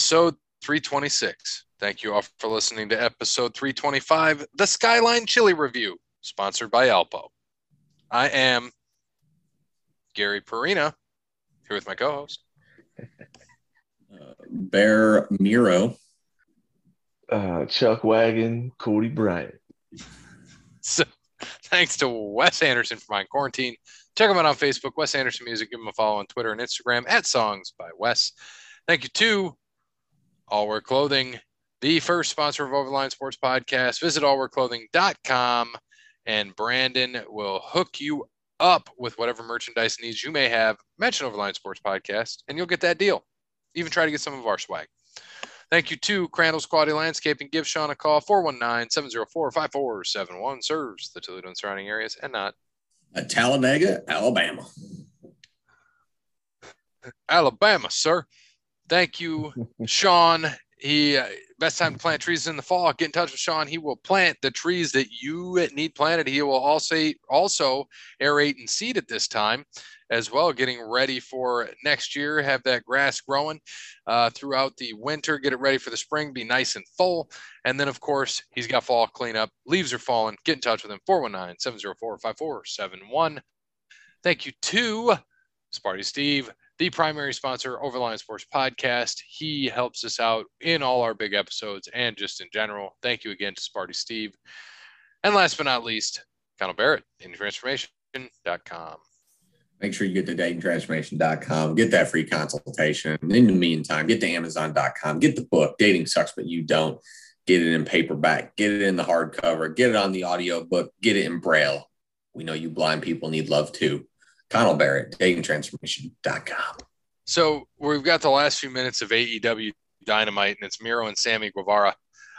episode 326. Thank you all for listening to episode 325, the Skyline Chili Review, sponsored by Alpo. I am Gary Perina, here with my co host. Uh, Bear Miro. Uh, Chuck Wagon, Cody Bryant. So, thanks to Wes Anderson for my quarantine. Check him out on Facebook, Wes Anderson Music. Give him a follow on Twitter and Instagram at Songs by Wes. Thank you to All Wear Clothing, the first sponsor of Overline Sports Podcast. Visit allwearclothing.com and Brandon will hook you up with whatever merchandise needs you may have. Mention Overline Sports Podcast and you'll get that deal. Even try to get some of our swag. Thank you to Crandall's Quality Landscaping. Give Sean a call, 419-704-5471. Serves the Toledo and surrounding areas and not At Talladega, Alabama. Alabama, sir. Thank you, Sean. He uh, best time to plant trees in the fall. Get in touch with Sean. He will plant the trees that you need planted. He will also also aerate and seed at this time as well, getting ready for next year. Have that grass growing uh, throughout the winter. Get it ready for the spring. Be nice and full. And then, of course, he's got fall cleanup. Leaves are falling. Get in touch with him. 419 704 5471. Thank you to Sparty Steve the primary sponsor, Overline Sports Podcast. He helps us out in all our big episodes and just in general. Thank you again to Sparty Steve. And last but not least, Connell Barrett, InTransformation.com. Make sure you get to datingtransformation.com, get that free consultation. In the meantime, get to amazon.com, get the book, Dating Sucks, But You Don't. Get it in paperback, get it in the hardcover, get it on the audio book, get it in braille. We know you blind people need love too. Connell Barrett, datingtransformation.com. So we've got the last few minutes of AEW Dynamite, and it's Miro and Sammy Guevara.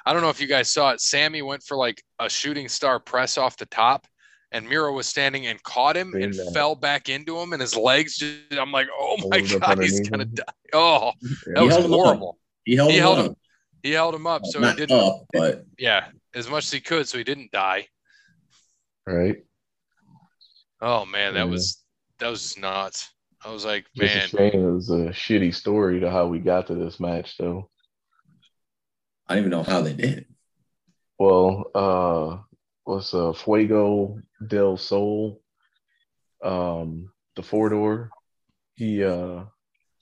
I don't know if you guys saw it. Sammy went for like a shooting star press off the top, and Miro was standing and caught him and Seen that. fell back into him, and his legs just, I'm like, oh my Rolled God, he's underneath going to die. Oh, that He was held him up. horrible. He held, He him held up. him. He held him up, so he didn't, up, but yeah, as much as he could, so he didn't die. Right? Oh man, that Yeah. was that was just nuts. I was like, Just man, a shame it was a shitty story to how we got to this match, though. I don't even know how they did it. Well, uh, what's uh, Fuego del Sol, um, the four door, he uh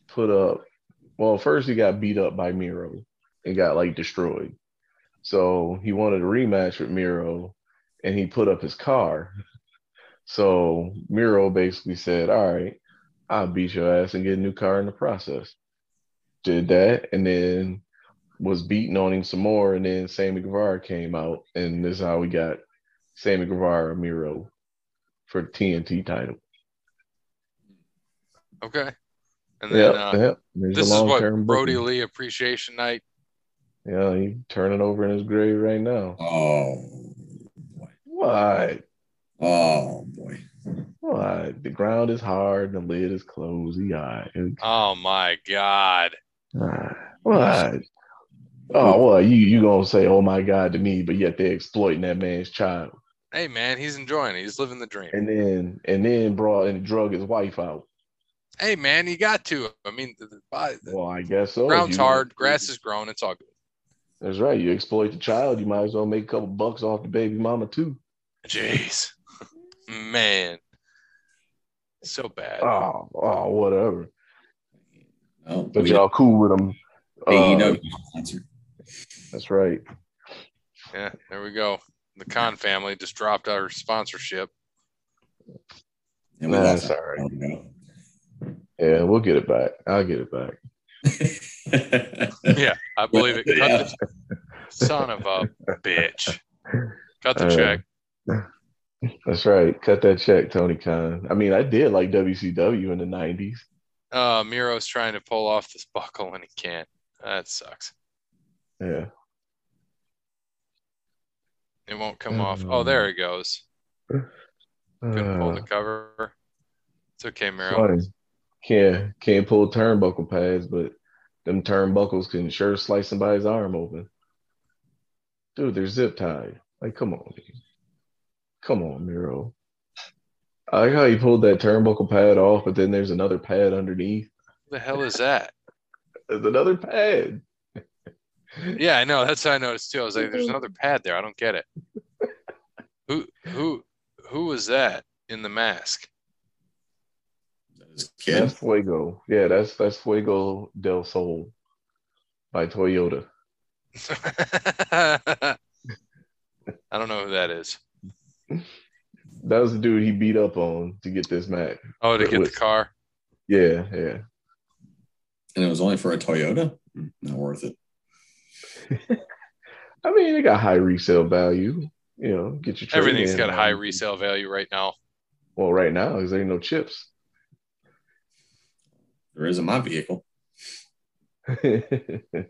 put up. Well, first he got beat up by Miro and got like destroyed. So he wanted a rematch with Miro, and he put up his car. So Miro basically said, "All right, I'll beat your ass and get a new car in the process." Did that, and then was beating on him some more, and then Sammy Guevara came out, and this is how we got Sammy Guevara Miro for the TNT title. okay. And Yeah, then uh, yeah. There's this is what long-term Brody booking. Lee Appreciation Night. Yeah, he turning over in his grave right now. Oh, boy. What? Oh, boy. What? The ground is hard, the lid is closed. He all right. Oh my God. Ah, What? Oh, well, you you gonna say, "Oh my God" to me, but yet they're exploiting that man's child, Hey man, he's enjoying it. He's living the dream. and then and then brought and drug his wife out. Hey man, you got to. I mean, the, the, the Well, I guess so. Ground's you- hard, grass is grown. It's all good. That's right. You exploit the child, you might as well make a couple bucks off the baby mama too. Jeez, man, so bad. Oh, oh, whatever. No, But y'all cool with them. AEW sponsor. that's right. Yeah, there we go. The Khan family just dropped our sponsorship. And Nah, lost it's all right. Yeah, we'll get it back. I'll get it back. Yeah, I believe it. Cut Yeah. the, son of a bitch. Cut the Uh, check. That's right. Cut that check, Tony Khan. I mean, I did like WCW in the '90s. Uh, Miro's trying to pull off this buckle and he can't. That sucks. Yeah. It won't come off. Oh, there it goes. Couldn't pull the Uh, cover. It's okay, Miro. Can't can't pull turnbuckle pads, but them turnbuckles can sure slice somebody's arm open. Dude, they're zip tied. Like, come on, man. Come on, Miro. I like how he pulled that turnbuckle pad off, but then there's another pad underneath. Who the hell is that? There's another pad. Yeah, I know. That's how I noticed too. I was like, "There's another pad there. I don't get it." Who who who was that in the mask? Kid. That's Fuego. Yeah, that's that's Fuego del Sol by Toyota. I don't know who that is. That was the dude he beat up on to get this Mac. Oh, to It get the car. Yeah, yeah. And it was only for a Toyota. Not worth it. I mean, it got high resale value. You know, get your trade Everything's in. got high resale value right now. Well, right now, because there ain't no chips. There is in my vehicle. That's right,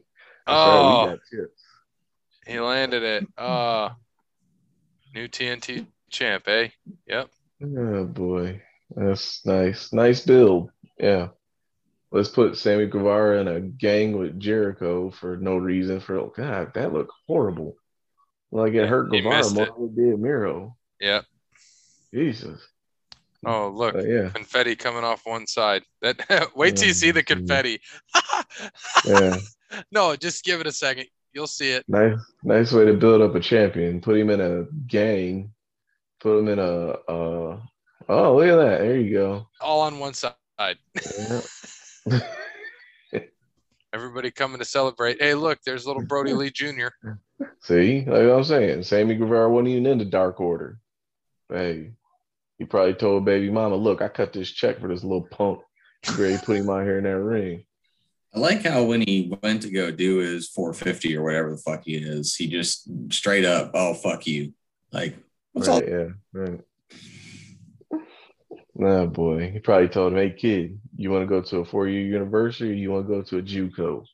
Oh, he landed it. Uh, new TNT champ, eh? Yep. Oh boy, that's nice. Nice build. Yeah. Let's put Sammy Guevara in a gang with Jericho for no reason. For God, that looked horrible. Like it hurt He Guevara more than it did Miro. Yep. Jesus. Oh, look, But yeah, confetti coming off one side. That wait till you see the confetti. yeah. no, just give it a second. You'll see it. Nice, nice way to build up a champion. Put him in a gang. Put him in a. Uh, oh, look at that! There you go. All on one side. Yeah. Everybody coming to celebrate. Hey, look, there's little Brodie Lee Jr. See, like I'm saying, Sammy Guevara wasn't even in the Dark Order. Hey, he probably told baby mama, "Look, I cut this check for this little punk. To put him out here in that ring?" I like how when he went to go do his 450 or whatever the fuck he is, he just straight up, oh fuck you. Like, what's all Right, yeah, right. Nah, boy, he probably told him, "Hey, kid, you want to go to a four-year university, or you want to go to a JUCO?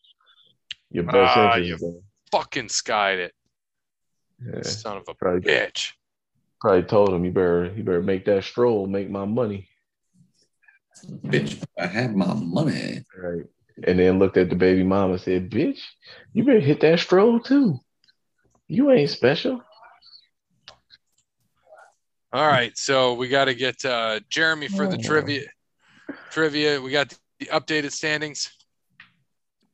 Your best Ah, interest." you- is Fucking skied it. Yeah, Son of a probably bitch. probably told him, "You better, you better make that stroll, make my money." bitch? I have my money. Right. And then looked at the baby mama and said, Bitch, you better hit that stroll too. You ain't special. All right, so we got to get uh, Jeremy for the Oh. trivia. Trivia. We got the updated standings.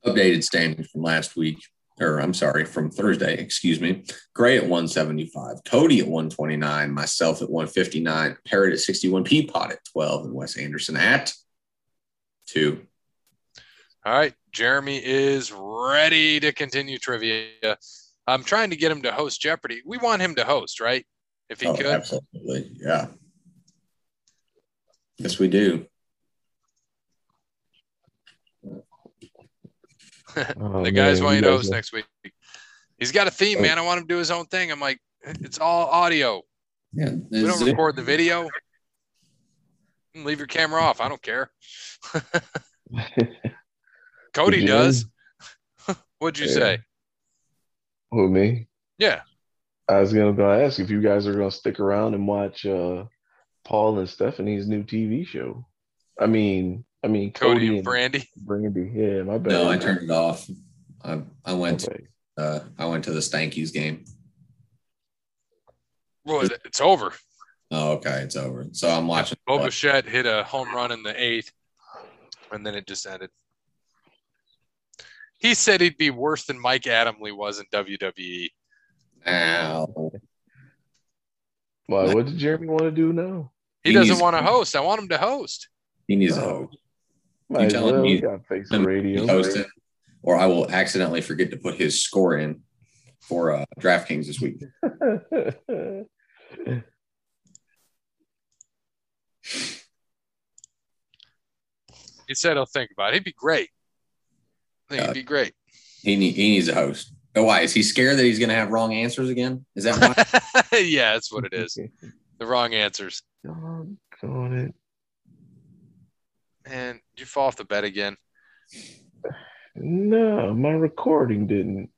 Updated standings from last week, or I'm sorry, from Thursday, excuse me. Gray at 175, Cody at 129, myself at 159, Parrot at 61, Peapod at 12, and Wes Anderson at two. All right, Jeremy is ready to continue trivia. I'm trying to get him to host Jeopardy. We want him to host, right? If he Oh, could. absolutely. Yeah. Yes, we do. Oh, the guys man, want you you to host are- next week. He's got a theme, Oh. man. I want him to do his own thing. I'm like, it's all audio. Yeah. We don't record the video. Leave your camera off. I don't care. Cody Did you does. What'd you Yeah. say? Who me? Yeah. I was gonna go ask if you guys are gonna stick around and watch uh Paul and Stephanie's new TV show. I mean, I mean Cody, Cody, and and Brandy. Brandy. Yeah, my bad. No, I turned it off. I, I went Okay. uh, I went to the Stankies game. Well, it- it's over. Oh, okay, it's over. So I'm watching. Boba Fett hit a home run in the eighth, and then it just ended. He said he'd be worse than Mike Adamle was in. WWE. Ow. Why? What did Jeremy want to do now? He He doesn't want to host. I want him to host. He needs a Oh. host. You telling well. me We got face Him radio. host it, or I will accidentally forget to put his score in for uh, DraftKings this week. He said he'll think about it. He'd be great. I think Uh, he'd be great. He need, he needs a host. Oh, why is he scared that he's going to have wrong answers again? Is that why? yeah, that's what it is. The wrong answers. Doggone it. Man, did you fall off the bed again? No, my recording didn't.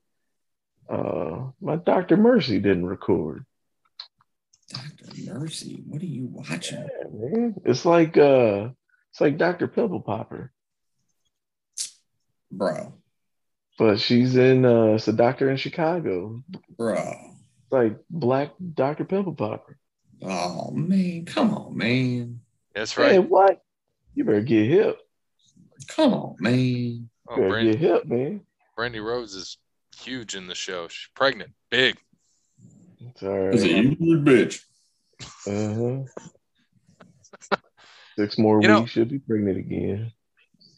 Uh, my Dr. Mercy didn't record. Doctor Mercy, what are you watching? Yeah, man. It's like uh, it's like Dr. Pimple Popper, Bro, but she's in uh, it's a doctor in Chicago. bro. Like Black Dr. Pimple Popper. Oh man, come on, man. That's right. Hey, right. what? You better get hip. Come on, man. Oh, You better Brandy, get hip, man. Brandi Rhodes is huge in the show. She's pregnant, big. It's all Is it right. you, bitch? Uh-huh. Six more You know- weeks, she'll be pregnant again.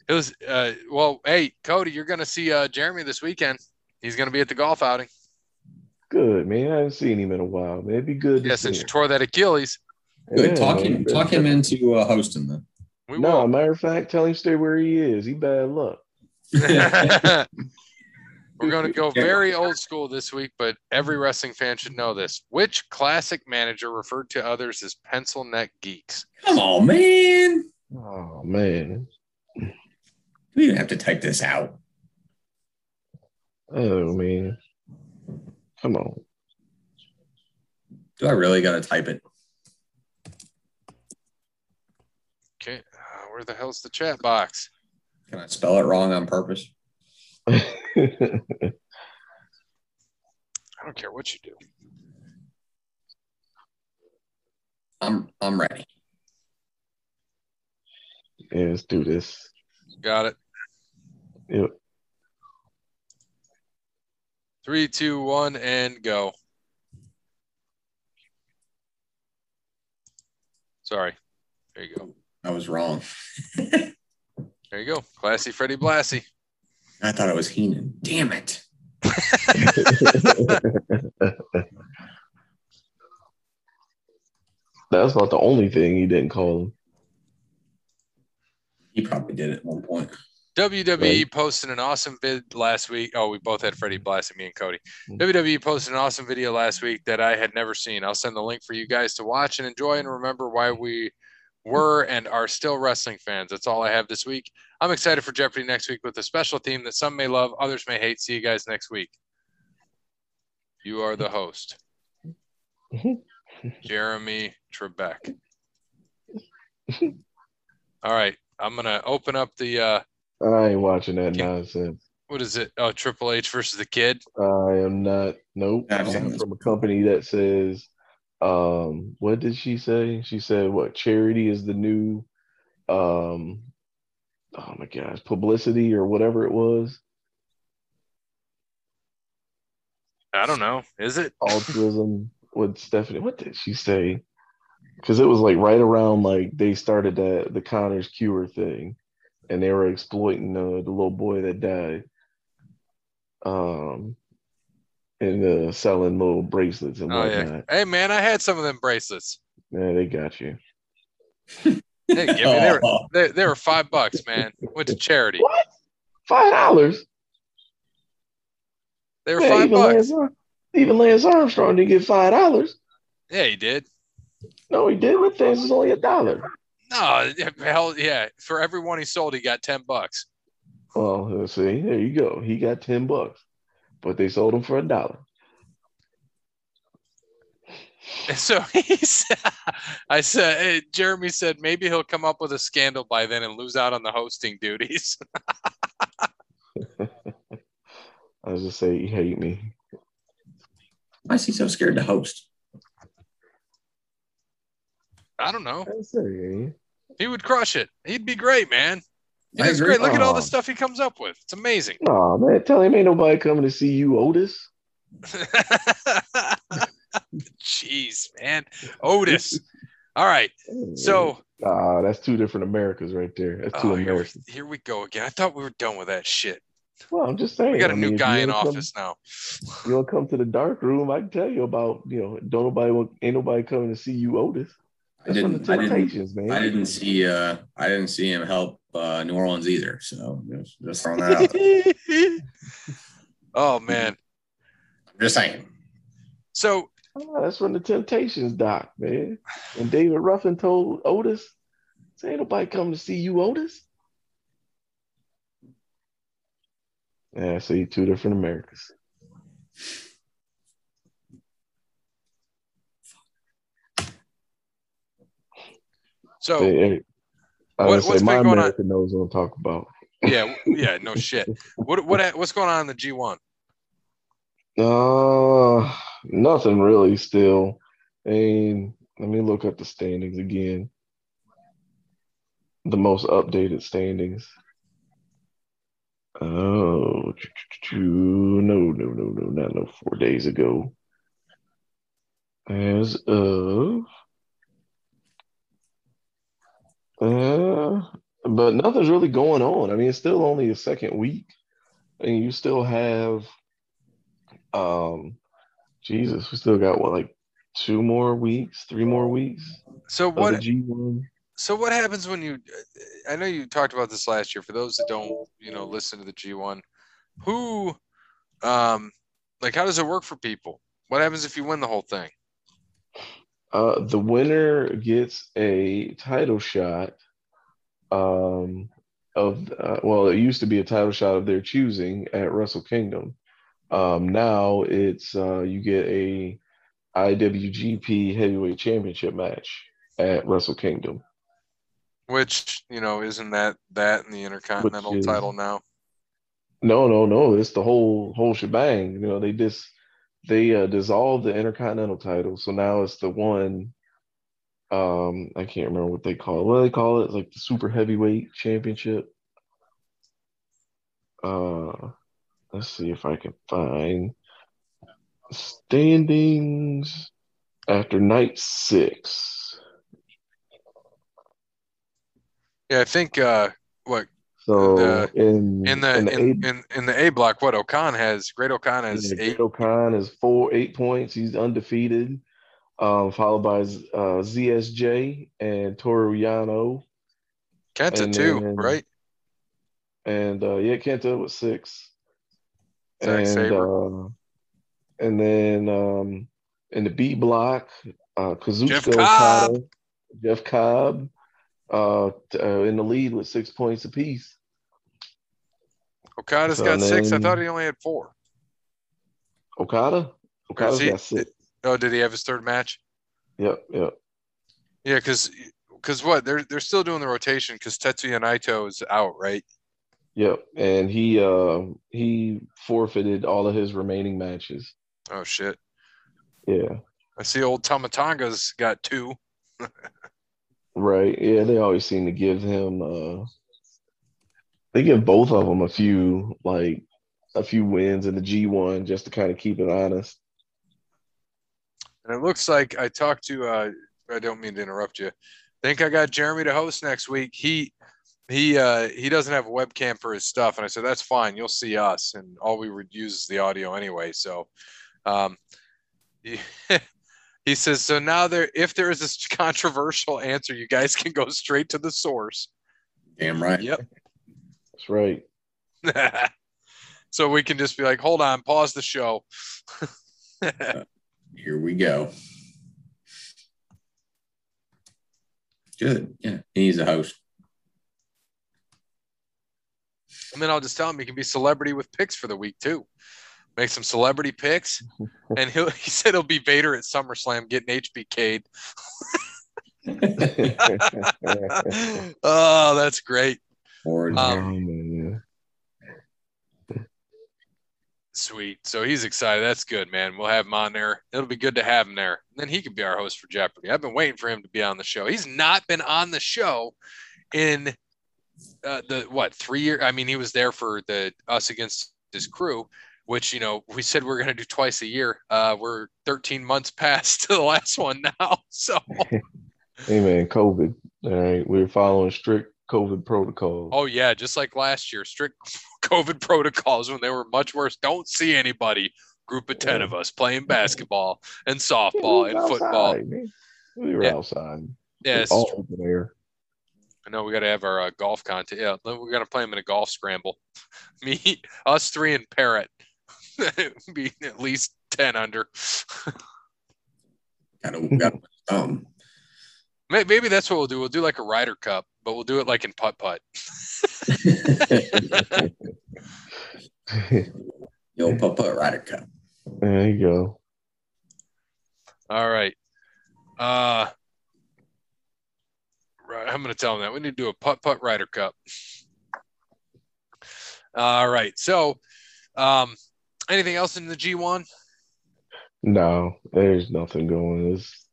It was uh well, hey, Cody, you're gonna see uh Jeremy this weekend. He's gonna be at the golf outing. Good, man. I haven't seen him in a while, man. It'd be good to Yeah, see since you him. tore that Achilles. Good. Yeah, talk man. him talk him into uh, hosting then. We No, will. matter of fact, tell him stay where he is. He bad luck. We're going to go very old school this week, but every wrestling fan should know this. Which classic manager referred to others as pencil neck geeks? Come on, man. Oh man. We even have to type this out. Oh man. Come on. Do I really got to type it? Okay, uh, where the hell's the chat box? Can I spell it wrong on purpose? I don't care what you do. I'm I'm ready. yeah, let's do this. Got it. Yep. Three, two, one, and go. Sorry. There you go. I was wrong. There you go. Classy Freddie Blassie. I thought it was Heenan. Damn it. That's not the only thing he didn't call him. He probably did at one point. WWE Right. posted an awesome vid last week. Oh, we both had Freddie Blassie me and Cody. Mhm. WWE posted an awesome video last week that I had never seen. I'll send the link for you guys to watch and enjoy and remember why we were and are still wrestling fans. That's all I have this week. I'm excited for Jeopardy next week with a special theme that some may love, others may hate. See you guys next week. You are the host, Jeremy Trebek. All right, I'm gonna open up the uh, I ain't watching that Can- nonsense. what is it? Oh, Triple H versus the Kid. I am not. Nope. I've seen I'm this. from a company that says, um, what did she say? She said, what charity is the new, um, oh my gosh, publicity or whatever it was. I don't know. Is it? altruism with Stephanie. What did she say? Because it was like right around like they started the the Connor's Cure thing, and they were exploiting the the little boy that died, um, and uh, selling little bracelets and Oh whatnot. yeah. Hey man, I had some of them bracelets. Yeah, they got you. Hey, give me they were, Oh, they, they were five bucks, man. Went to charity. What? Five dollars? They were Yeah, five even bucks. Lance, even Lance Armstrong didn't get five dollars. Yeah, he did. No, he didn't. That thing was only a dollar. No, hell yeah. For every one he sold, he got ten bucks. Well, let's see. There you go. He got ten bucks, but they sold him for a dollar. So he said, I said, hey, Jeremy said maybe he'll come up with a scandal by then and lose out on the hosting duties. I was just say you hate me. why is he so scared to host? I don't know. He would crush it. He'd be great, man. He I does agree. great. Look at all the stuff he comes up with. It's amazing. no man, tell him ain't nobody coming to see you, Otis. Jeez, man. Otis. All right. So ah, that's two different Americas right there. That's two oh, here, Americas. here we go again. I thought we were done with that shit. Well, I'm just saying. We got a I new mean, guy in come- office now. You want to come to the dark room? I can tell you about. You know, don't nobody want, ain't nobody coming to see you, Otis. I didn't. I didn't. Temptations, man. I didn't see. Uh, I didn't see him help uh, New Orleans either. So just, just throwing that out. there. oh man. I'm just saying. So Oh, that's from the Temptations, Doc, man. And David Ruffin told Otis, "Say ain't nobody coming to see you, Otis." Yeah, see, two different Americas. So Hey, hey, I What- say what's my going on? Knows what I'm talking about. yeah, yeah, no shit. What what what's going on in the G one? Uh, nothing really. Still, and let me look up the standings again. The most updated standings. Oh, no, no, no, no, not no four days ago. As of, uh, but nothing's really going on. I mean, it's still only the second week, and you still have, um, Jesus, we still got what, like two more weeks, three more weeks. So what? G1. So what happens when you? I know you talked about this last year. For those that don't, you know, listen to the G1, who, um, like, how does it work for people? What happens if you win the whole thing? Uh, the winner gets a title shot. Um, of uh, well, it used to be a title shot of their choosing at Wrestle Kingdom. Um, now it's uh, you get a IWGP Heavyweight Championship match at Wrestle Kingdom. Which you know, isn't that that in the Intercontinental is, title now? No, no, no. It's the whole whole shebang. You know, they just they uh, dissolved the Intercontinental title, so now it's the one. Um, I can't remember what they call it. What do they call it? It's like the Super Heavyweight Championship. Uh, let's see if I can find standings after night six. Yeah, I think uh, what So The- in in the in in, the in, in, the A block, what Okan has, Great-O-Khan A, has yeah, eight. Great Khan is four eight points. He's undefeated. Um, followed by uh, ZSJ and Toru Yano. Kenta and too, then- right? and uh yeah, Kenta was six. Zack and uh and then um in the B block, uh Kazuchika Jeff Cobb. Okada, Jeff Cobb, uh, uh in the lead with six points apiece. Okada's so got six. I thought he only had four. Okada? Okada's he- got six. Oh, did he have his third match? Yep, yep. Yeah, because because what they're they're still doing the rotation because Tetsuya Naito is out, right? Yep. And he uh he forfeited all of his remaining matches. Oh shit! Yeah. I see old Tama Tonga's got two. Right. Yeah, they always seem to give him uh they give both of them a few like a few wins in the G1 just to kind of keep it honest. And it looks like I talked to uh I don't mean to interrupt you. think I got Jeremy to host next week. He he uh he doesn't have a webcam for his stuff and I said that's fine. You'll see us and all we would use is the audio anyway. So um he, he says so now there if there is this controversial answer you guys can go straight to the source. Damn right. Yep. That's right. so we can just be like, hold on, pause the show. Here we go. Good. Yeah. He's a host. And then I'll just tell him he can be celebrity with picks for the week too. Make some celebrity picks. and he'll he said he'll be Vader at SummerSlam getting HBK'd. oh, that's great. Um, Sweet. So he's excited. That's good, man. We'll have him on there. It'll be good to have him there. And then he can be our host for Jeopardy. I've been waiting for him to be on the show. He's not been on the show in uh, the what three years? I mean, he was there for the us against his crew, which you know we said we are going to do twice a year. Uh, we're 13 months past the last one now. So yeah. Hey man, COVID. All right. We're following strict COVID protocols. oh yeah, just like last year, strict COVID protocols when they were much worse. Don't see anybody. Group of ten Yeah. of us playing basketball and Yeah, softball we and football. man. We were Yeah. outside. Yeah, it's all open air. I know we got to have our uh, golf contest. Yeah, we got to play them in a golf scramble. Me, us three, and Parrot. Be at least ten under. Gotta, gotta um, May- Maybe that's what we'll do. We'll do like a Ryder Cup, but we'll do it like in putt putt. Yo, Papa Ryder Cup. there you go. All right. Uh, right. I'm going to tell them that we need to do a putt putt Ryder Cup. All right. So, um, anything else in the G1? No, there's nothing going. It's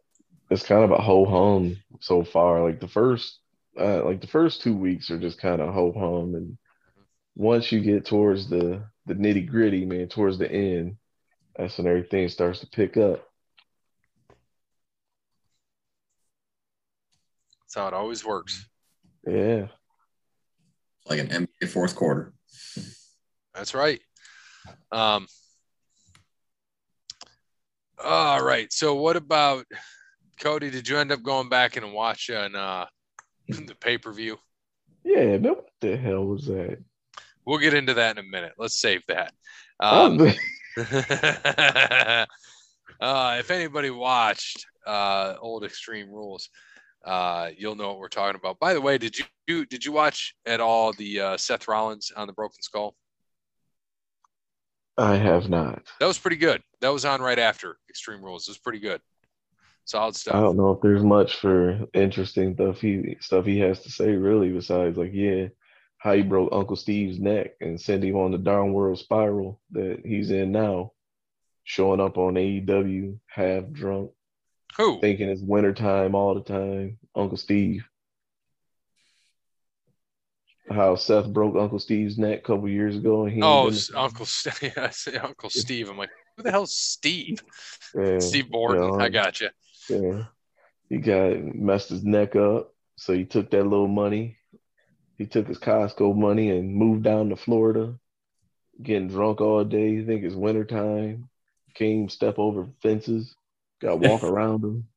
it's kind of a ho hum so far. Like the first, uh, like the first two weeks are just kind of ho hum, and once you get towards the the nitty gritty, man, towards the end, that's when everything starts to pick up. That's how it always works. Yeah. Like an NBA fourth quarter. That's right. Um, all right. So, what about Cody? Did you end up going back and watching uh, the pay per view? Yeah, man, what the hell was that? We'll get into that in a minute. Let's save that. Um, uh, if anybody watched uh, old Extreme Rules, uh, you'll know what we're talking about. By the way, did you did you watch at all the uh, Seth Rollins on the Broken Skull? I have not. That was pretty good. That was on right after Extreme Rules. It was pretty good. Solid stuff. I don't know if there's much for interesting stuff he stuff he has to say really besides like yeah how he broke Uncle Steve's neck and sent him on the darn world spiral that he's in now, showing up on AEW half drunk, Who? thinking it's wintertime all the time. Uncle Steve. How Seth broke Uncle Steve's neck a couple years ago, and he Oh, s- Uncle St- yeah, I say Uncle Steve. I'm like, who the hell's Steve? yeah, Steve Borden. yeah, I got you. Yeah. He got messed his neck up. So he took that little money. He took his Costco money and moved down to Florida, getting drunk all day. You think it's wintertime. Came step over fences, got walk around him.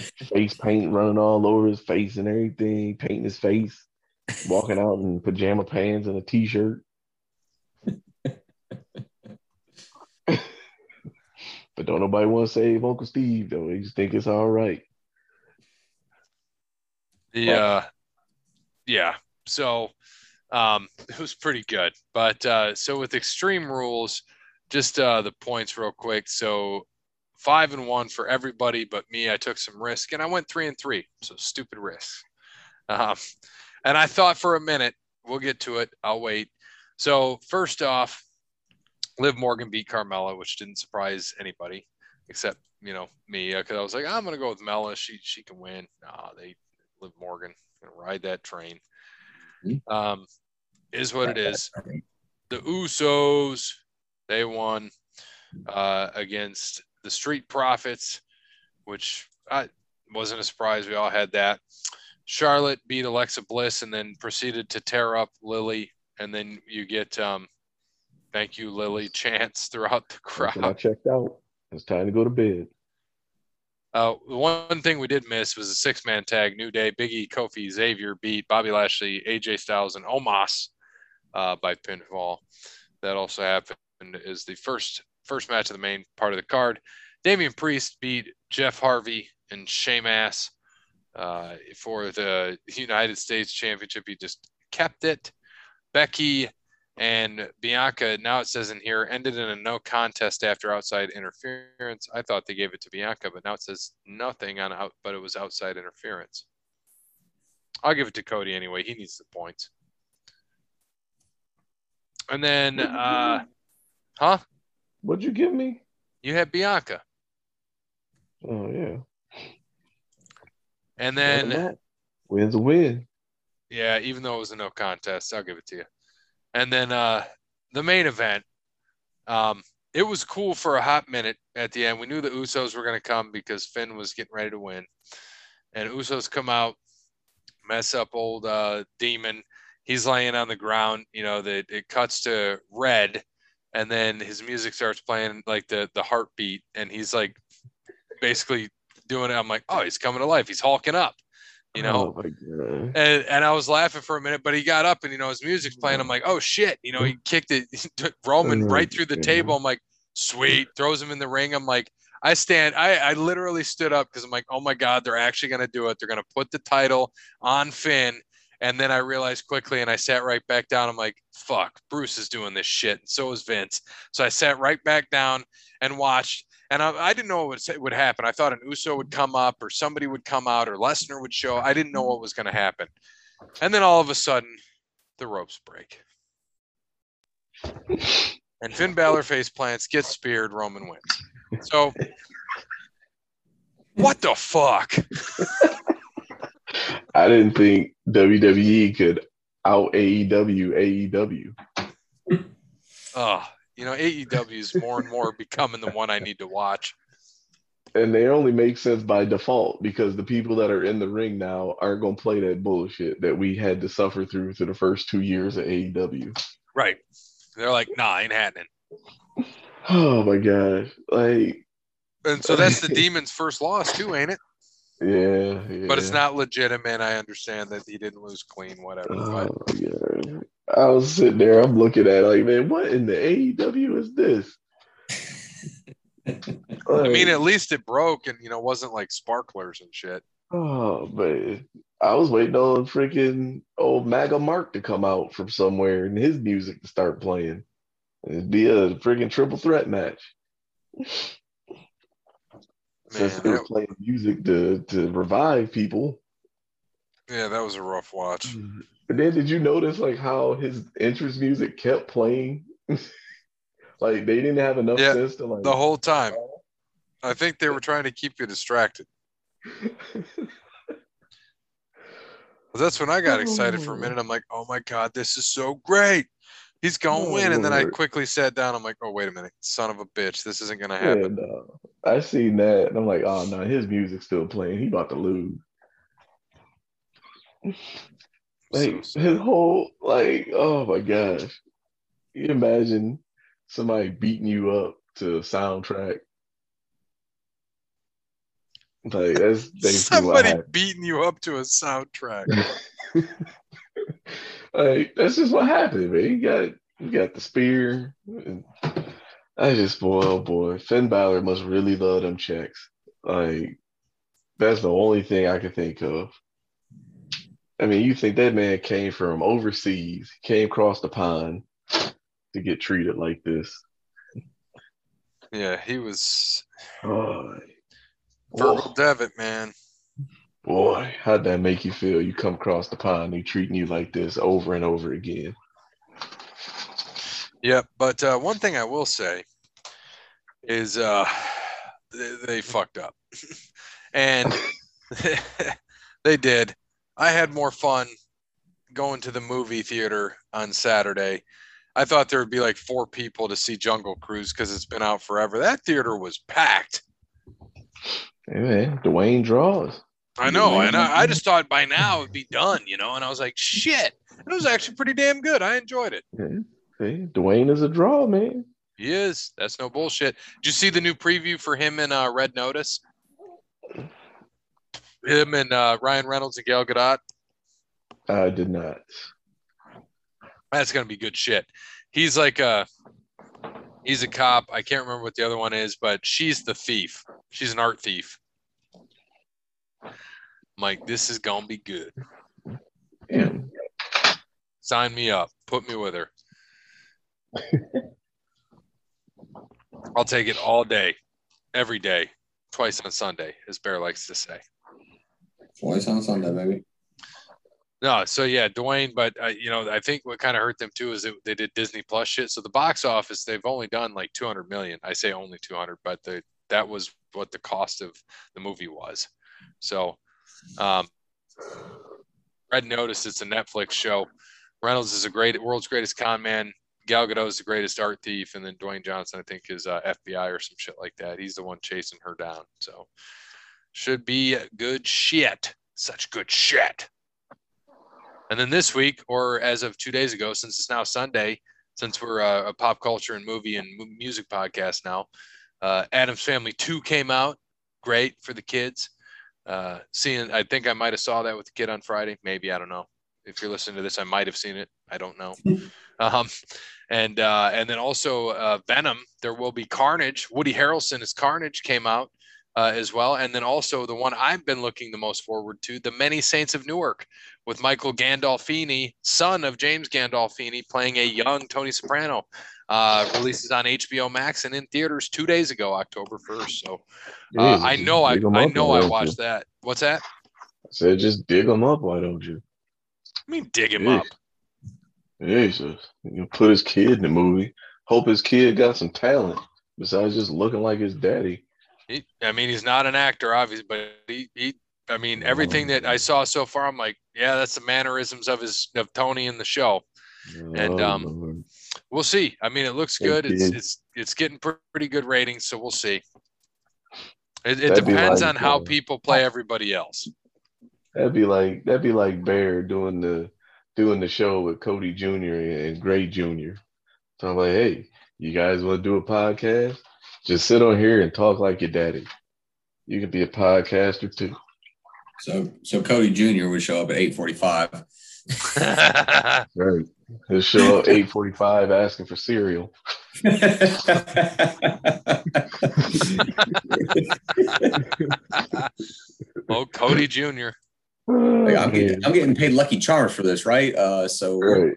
Face paint running all over his face and everything, painting his face, walking out in pajama pants and a t shirt. But don't nobody want to save Uncle Steve though. They just think it's all right. The uh, yeah. So um, it was pretty good. But uh, so with Extreme Rules, just uh, the points real quick. So five and one for everybody but me. I took some risk and I went three and three. So stupid risk. Um, and I thought for a minute, we'll get to it. I'll wait. So first off, Liv Morgan beat Carmella, which didn't surprise anybody except you know me because I was like, I'm gonna go with Mella. She she can win. Nah, they Liv Morgan gonna ride that train. Mhm. Um, is what it is. The Usos they won uh, against the Street Profits, which I wasn't a surprise. We all had that. Charlotte beat Alexa Bliss and then proceeded to tear up Lily, and then you get um, thank you Lily chants throughout the crowd. I checked out. It's time to go to bed. Uh, the one thing we did miss was a six man tag. New Day, Biggie, Kofi, Xavier beat Bobby Lashley, AJ Styles, and Omos uh, by pinfall. That also happened is the first first match of the main part of the card. Damian Priest beat Jeff Hardy and Sheamus uh, for the United States Championship. He just kept it. Becky and Bianca, now it says in here, ended in a no contest after outside interference. I thought they gave it to Bianca, but now it says nothing on out, but it was outside interference. I'll give it to Cody anyway. He needs the points. And then, uh, huh? What'd you give me? You had Bianca. Oh yeah. And then. Win's a win. yeah, even though it was a no contest, I'll give it to you. And then uh, the main event, um, it was cool for a hot minute at the end. We knew the Usos were going to come because Finn was getting ready to win. And Usos come out, mess up old uh, Demon. He's laying on the ground. You know, that it cuts to red, and then his music starts playing like the the heartbeat, and he's like basically doing it. I'm like, oh, he's coming to life. He's hulking up. You know, Oh my god. and, and I was laughing for a minute, but he got up and you know his music's playing. I'm like, oh shit, you know, he kicked it Roman Oh, right through the table. I'm like, sweet, throws him in the ring. I'm like, I stand, I, I literally stood up because I'm like, oh my god, they're actually gonna do it. They're gonna put the title on Finn. And then I realized quickly and I sat right back down. I'm like, fuck, Bruce is doing this shit. And so is Vince. So I sat right back down and watched. And I, I didn't know what would, would happen. I thought an Uso would come up or somebody would come out or Lesnar would show. I didn't know what was going to happen. And then all of a sudden, the ropes break. And Finn Balor face plants, gets speared, Roman wins. So, what the fuck? I didn't think WWE could out AEW, AEW. Oh, ah, you know, AEW is more and more becoming the one I need to watch. And they only make sense by default because the people that are in the ring now aren't going to play that bullshit that we had to suffer through through the first two years of AEW. Right. They're like, nah, ain't happening. Oh my gosh. Like, And so that's the demon's first loss too, ain't it? Yeah. yeah. But it's not legitimate. I understand that he didn't lose clean, whatever. Oh my god. I was sitting there, I'm looking at it like, man, what in the AEW is this? I mean, at least it broke and you know wasn't like sparklers and shit. Oh man, I was waiting on freaking old MAGA Mark to come out from somewhere and his music to start playing. It'd be a freaking triple threat match. Since they were playing music to to revive people. yeah, that was a rough watch. And then did you notice like how his entrance music kept playing? like they didn't have enough Yeah, sense to like The whole time, oh. I think they were trying to keep you distracted. 'Cause that's when I got excited for a oh. minute. I'm like, oh my god, this is so great. He's gonna Oh, win, and then I quickly sat down. I'm like, oh wait a minute, son of a bitch, this isn't gonna happen. And uh, I seen that, and I'm like, oh no, his music's still playing. He about to lose. Like So his whole like, oh my gosh. You imagine somebody beating you up to a soundtrack. Like that's Somebody beating you up to a soundtrack. like that's just what happened, man. You got you got the spear. I just boy, oh boy, Finn Balor must really love them checks. Like that's the only thing I can think of. I mean, you think that man came from overseas, came across the pond to get treated like this? yeah, he was Oh, Fergal Devitt, man. Boy, how'd that make you feel? You come across the pond, they treating you like this over and over again. Yep, but uh, one thing I will say is uh, they, they fucked up, and they did. I had more fun going to the movie theater on Saturday. I thought there would be like four people to see Jungle Cruise because it's been out forever. That theater was packed. Hey man, Dwayne draws. I know, and I, I just thought by now it'd be done, you know. And I was like, shit, it was actually pretty damn good. I enjoyed it. Hey, Dwayne is a draw, man. He is. That's no bullshit. Did you see the new preview for him in uh, Red Notice? Him and uh, Ryan Reynolds and Gal Gadot. I did not. That's gonna be good shit. He's like a he's a cop. I can't remember what the other one is, but she's the thief. She's an art thief. I'm like, this is gonna be good. Sign me up. Put me with her. I'll take it all day, every day, twice on Sunday, as Bear likes to say. Twice on Sunday, baby. No, so yeah, Dwayne, but uh, you know, I think what kind of hurt them too is that they did Disney Plus shit. So the box office, they've only done like 200 million. I say only 200, but the that was what the cost of the movie was. So, um, Red Notice, it's a Netflix show. Reynolds is a great world's greatest con man. Gal Gadot is the greatest art thief, and then Dwayne Johnson, I think, is uh, FBI or some shit like that. He's the one chasing her down. So, should be good shit. Such good shit. And then this week, or as of two days ago, since it's now Sunday, since we're a, a pop culture and movie and music podcast now, uh, Addams Family 2 came out. Great for the kids. Uh, seeing, I think I might have saw that with the kid on Friday. Maybe, I don't know. If you're listening to this, I might have seen it. I don't know. um, and uh, and then also uh, Venom. There will be Carnage. Woody Harrelson as Carnage came out uh, as well. And then also the one I've been looking the most forward to, The Many Saints of Newark, with Michael Gandolfini, son of James Gandolfini, playing a young Tony Soprano. Uh, releases on HBO Max and in theaters two days ago, October 1st. So uh, I know I, I know I watched you? that. What's that? I said, just dig them up. Why don't you? I mean, dig him Yeah. up. Jesus, you put his kid in the movie. Hope his kid got some talent besides just looking like his daddy. He, I mean, he's not an actor, obviously, but he, he I mean, everything that I saw so far, I'm like, yeah, that's the mannerisms of his of Tony in the show. And, um, We'll see. I mean, it looks good. It's it's it's getting pretty good ratings, so we'll see. It, it depends like, on how uh, people play everybody else. that'd be like that'd be like Bear doing the doing the show with Cody Jr. and Gray Jr. So I'm like, hey, you guys want to do a podcast? Just sit on here and talk like your daddy. You could be a podcaster too. So so Cody Jr. would show up at 845. Right. He'll show up 845 asking for cereal. oh, Cody Jr. Like, I'm, getting, I'm getting paid Lucky Charms for this, right? Uh, so right.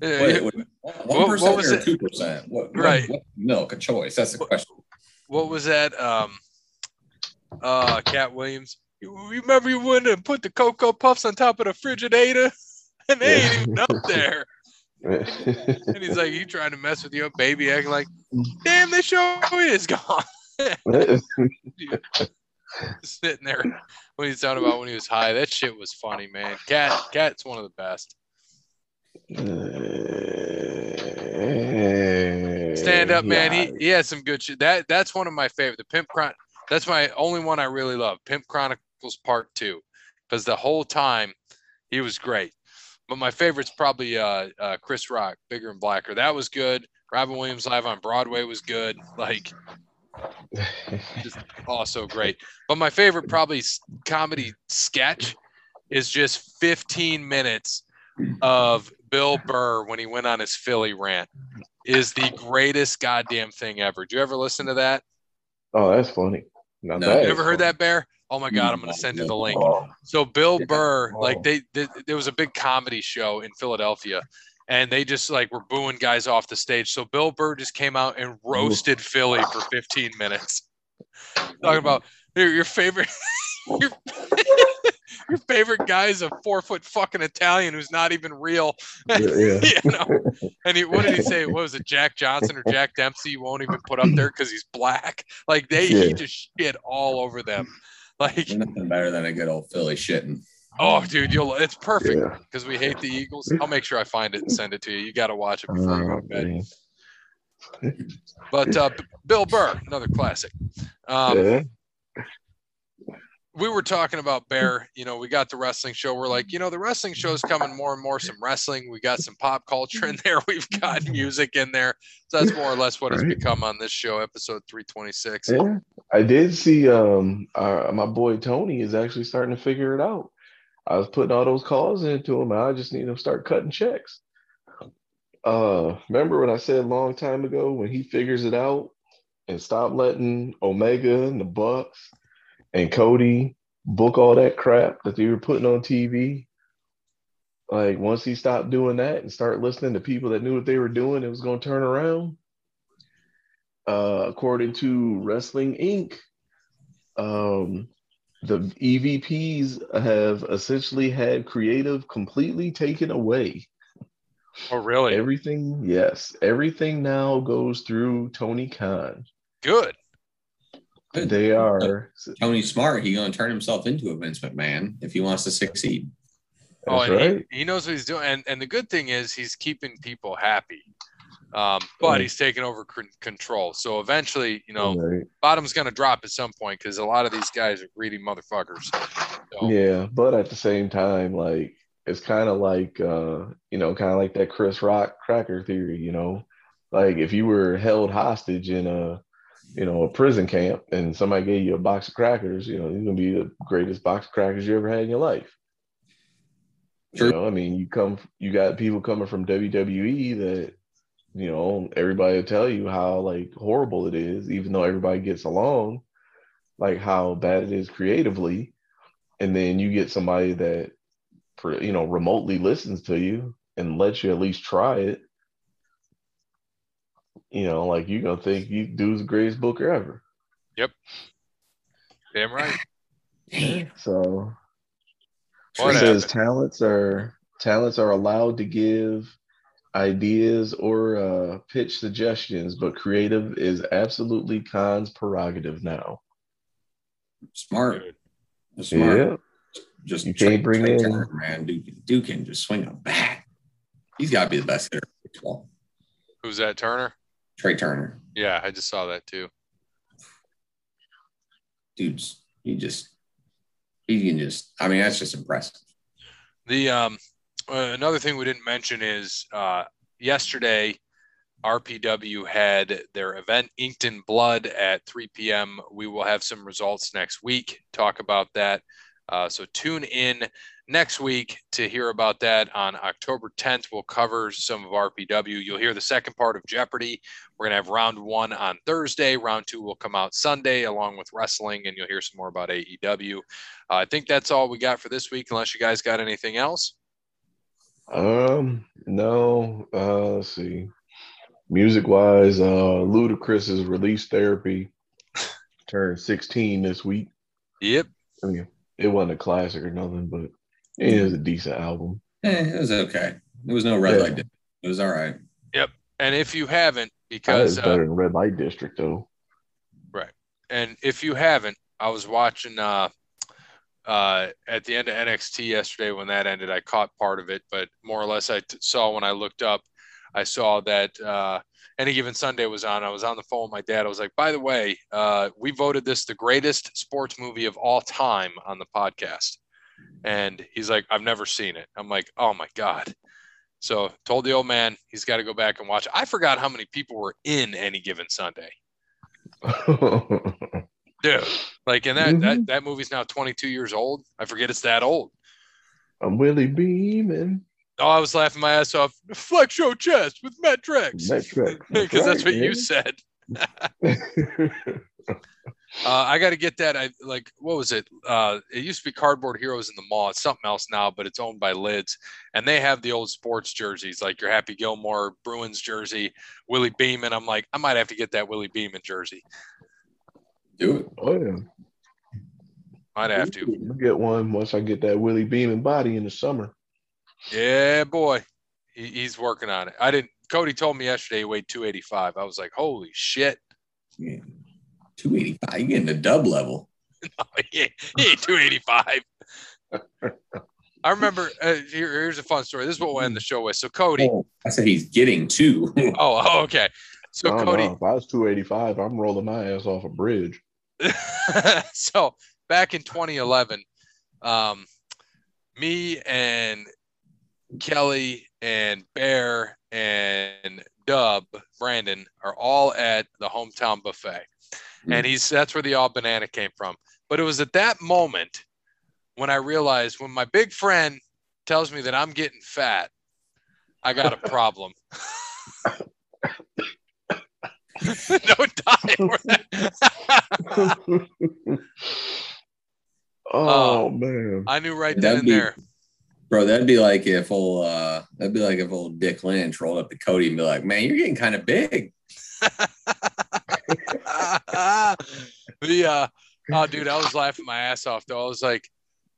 Wait, wait, what one percent was or it? two percent? What, what- Right. what milk a choice? That's the question. what was that? Um, uh, Katt Williams. You you remember you went and put the Cocoa Puffs on top of the Frigidator, and they ain't even up there. And he's like, "You trying to mess with your baby?" Acting like, "Damn, the show is gone." Sitting there when he's talking about when he was high. That shit was funny, man. Cat, Katt's one of the best. Stand up, man. He he had some good shit. That that's one of my favorite. The Pimp Chron. That's my only one I really love. Pimp Chronicles Part Two, because the whole time he was great. But my favorite's probably uh, uh, Chris Rock, Bigger and Blacker. That was good. Robin Williams live on Broadway was good. Like just also great. But my favorite probably comedy sketch is just 15 minutes of Bill Burr when he went on his Philly rant. Is the greatest goddamn thing ever. Do you ever listen to that? oh, that's funny. Now No, that You is ever heard funny. that, Bear? Oh my God, I'm gonna send you the link. Oh, So Bill Yeah. Burr, Oh. like they, they, there was a big comedy show in Philadelphia, and they just like were booing guys off the stage. So Bill Burr just came out and roasted Philly for 15 minutes, talking about your, your favorite, your, your favorite guy is a four foot fucking Italian who's not even real. yeah, yeah. you know, and he, what did he say? What was it, Jack Johnson or Jack Dempsey? Won't even put up there because he's black. Like they, he just shit all over them. Like, Nothing better than a good old Philly shitting. oh, dude, you'll. It's perfect Yeah. because we hate the Eagles. I'll make sure I find it and send it to you. You got to watch it before you go Oh, to bed. But uh, B- Bill Burr, another classic. Um, yeah. We were talking about Bear. You know, we got the wrestling show. We're like, you know, the wrestling show is coming more and more. Some wrestling. We got some pop culture in there. We've got music in there. So that's more or less what it's become on this show, episode 326. Yeah, I did see. Um, uh, my boy Tony is actually starting to figure it out. I was putting all those calls into him. and I just need him to start cutting checks. Uh, remember what I said a long time ago when he figures it out and stop letting Omega and the Bucks and Cody book all that crap that they were putting on TV. Like once he stopped doing that and start listening to people that knew what they were doing, it was going to turn around uh, according to Wrestling Inc., um, the EVPs have essentially had creative completely taken away. Oh, really? Everything, yes, everything now goes through Tony Khan. Good. They are, Tony Smart, he gonna turn himself into a Vince McMahon if he wants to succeed. Oh, and right. he, he knows what he's doing. And, and the good thing is he's keeping people happy. Um, but Right. he's taking over c- control. So eventually, you know, Right. bottom's going to drop at some point because a lot of these guys are greedy motherfuckers. So, Yeah, but at the same time, like it's kind of like uh, you know, kind of like that Chris Rock cracker theory, you know. Like if you were held hostage in a you know, a prison camp and somebody gave you a box of crackers, you know, you're gonna be the greatest box of crackers you ever had in your life. True. You know, I mean, you come you got people coming from WWE that, you know, everybody will tell you how like horrible it is, even though everybody gets along, like how bad it is creatively and then you get somebody that for you know remotely listens to you and lets you at least try it you know like you're gonna think you dude's the greatest booker ever Yep. damn right. so it Whatever. says talents are talents are allowed to give ideas or uh, pitch suggestions but creative is absolutely Khan's prerogative now Smart. Good. Smart. Yeah. Just You can't bring Trea in- Turner, man. Duke, Duke can just swing a bat. He's got to be the best hitter. Who's that? Turner. Trea Turner, Yeah, I just saw that too. dude's he just he can just. I mean, that's just impressive. The um, uh, another thing we didn't mention is uh, yesterday, RPW had their event Inked in Blood at 3 p.m. We will have some results next week. Talk about that. Uh, so tune in next week to hear about that. On October 10th, we'll cover some of RPW. You'll hear the second part of Jeopardy. We're gonna have round one on Thursday. Round two will come out Sunday, along with wrestling, and you'll hear some more about AEW. Uh, I think that's all we got for this week, unless you guys got anything else. Um, no. Uh, let's see. Music wise, uh, Ludacris's release therapy turned 16 this week. Yep. I mean, it wasn't a classic or nothing, but it is a decent album. Eh, it was okay. There was no red Yeah. light. District. It was all right. Yep. And if you haven't, That because is uh, better than Red Light District, though. Right. And if you haven't, I was watching uh, uh, at the end of NXT yesterday when that ended. I caught part of it, but more or less, I t- saw when I looked up, I saw that uh, any given Sunday was on. I was on the phone with my dad. I was like, by the way, uh, we voted this the greatest sports movie of all time on the podcast. And he's like, I've never seen it. I'm like, oh my God. So told the old man he's got to go back and watch. I forgot how many people were in any given Sunday. Dude, like, and that, Mhm. that, that movie's now 22 years old. I forget it's that old. I'm Willie Beamen. Oh, I was laughing my ass off. Flex your chest with Matt Trex. Metric. Because that's what you said. Uh, I got to get that. I like, what was it? Uh, it used to be Cardboard Heroes in the mall. It's something else now, but it's owned by Lids. And they have the old sports jerseys, like your Happy Gilmore Bruins jersey, Willie Beamen. I'm like, I might have to get that Willie Beamen jersey. Do it. oh yeah. Might have to. I'll get one once I get that Willie Beamen body in the summer. Yeah, boy. He, he's working on it. I didn't. Cody told me yesterday he weighed 285. I was like, holy shit. Yeah. 285. You getting the dub level. he ain't he ain't 285. I remember. Uh, here, here's a fun story. This is what we'll end the show with. So Cody. Oh, I said he's getting two. Oh, oh okay. So I Cody. know. If I was 285, I'm rolling my ass off a bridge. so back in 2011, um, me and Kelly and Bear and Dub Brandon are all at the hometown buffet, hmm. and he's that's where the all banana came from. But it was at that moment when I realized when my big friend tells me that I'm getting fat, I got a problem. no die. oh um, man. I knew right then That'd and be- there. Bro, that'd be like if old uh that'd be like if old Dick Lynch rolled up to Cody and be like, Man, you're getting kind of big. the uh oh dude, I was laughing my ass off though. I was like,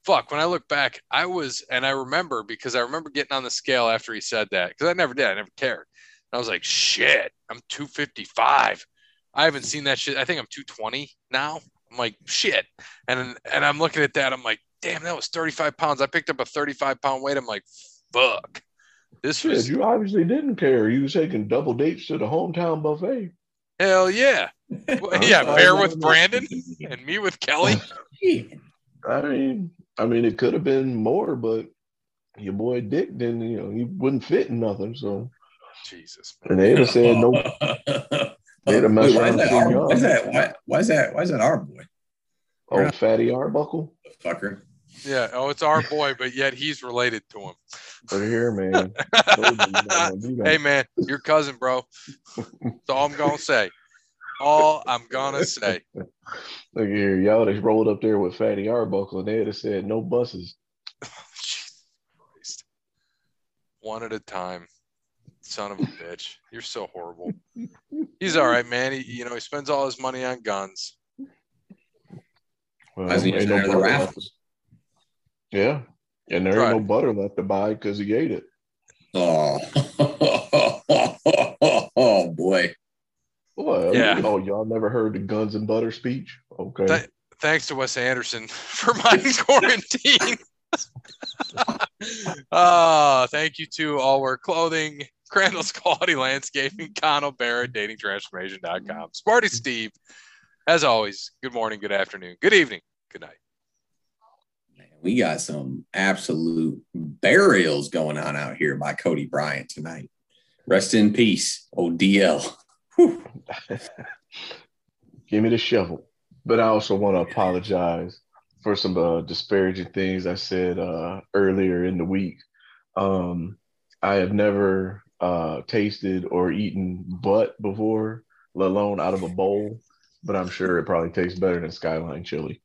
fuck, when I look back, I was and I remember because I remember getting on the scale after he said that. Because I never did, I never cared. And I was like, shit, I'm 255. I haven't seen that shit. I think I'm 220 now. I'm like, shit. And and I'm looking at that, I'm like, damn, that was 35 pounds. I picked up a 35 pound weight. I'm like, fuck. This Shit, was you obviously didn't care. You was taking double dates to the hometown buffet. hell yeah. Well, yeah, Bear with. Brandon and me with Kelly. I mean, I mean, it could have been more, but your boy Dick didn't. You know, he wouldn't fit in nothing. So, Jesus. and they'd have said no. They'd have messed Wait, why is that and why is that why, why is that why is that our boy? Oh, Fatty Arbuckle. Fucker. Yeah. Oh, it's our boy, but yet he's related to him. Look here, man. Told you you not gonna do that. hey, man, your cousin, bro. That's all I'm gonna say. All I'm gonna say. Look here, y'all they rolled up there with Fatty Arbuckle, and they'd have said no buses. Jesus Christ. One at a time. Son of a bitch. You're so horrible. He's all right, man. He, you know, he spends all his money on guns. Well, As he ain't used no to have the raffles. Left. Yeah, and there Right. ain't no butter left to buy because he ate it. Oh. oh boy. Well, Yeah. Oh, y'all never heard the guns and butter speech? Okay. Th- thanks to Wes Anderson for my quarantine. uh, thank you to All Work Clothing, Crandall's Quality Landscaping, Connell Barrett, datingtransformation.com. Smarty Steve, as always, good morning, good afternoon, good evening, good night. We got some absolute burials going on out here by Cody Bryant tonight. Rest in peace, ODL. Give me the shovel. But I also want to apologize for some uh, disparaging things I said uh, earlier in the week. Um, I have never uh, tasted or eaten butt before, let alone out of a bowl, but I'm sure it probably tastes better than Skyline chili.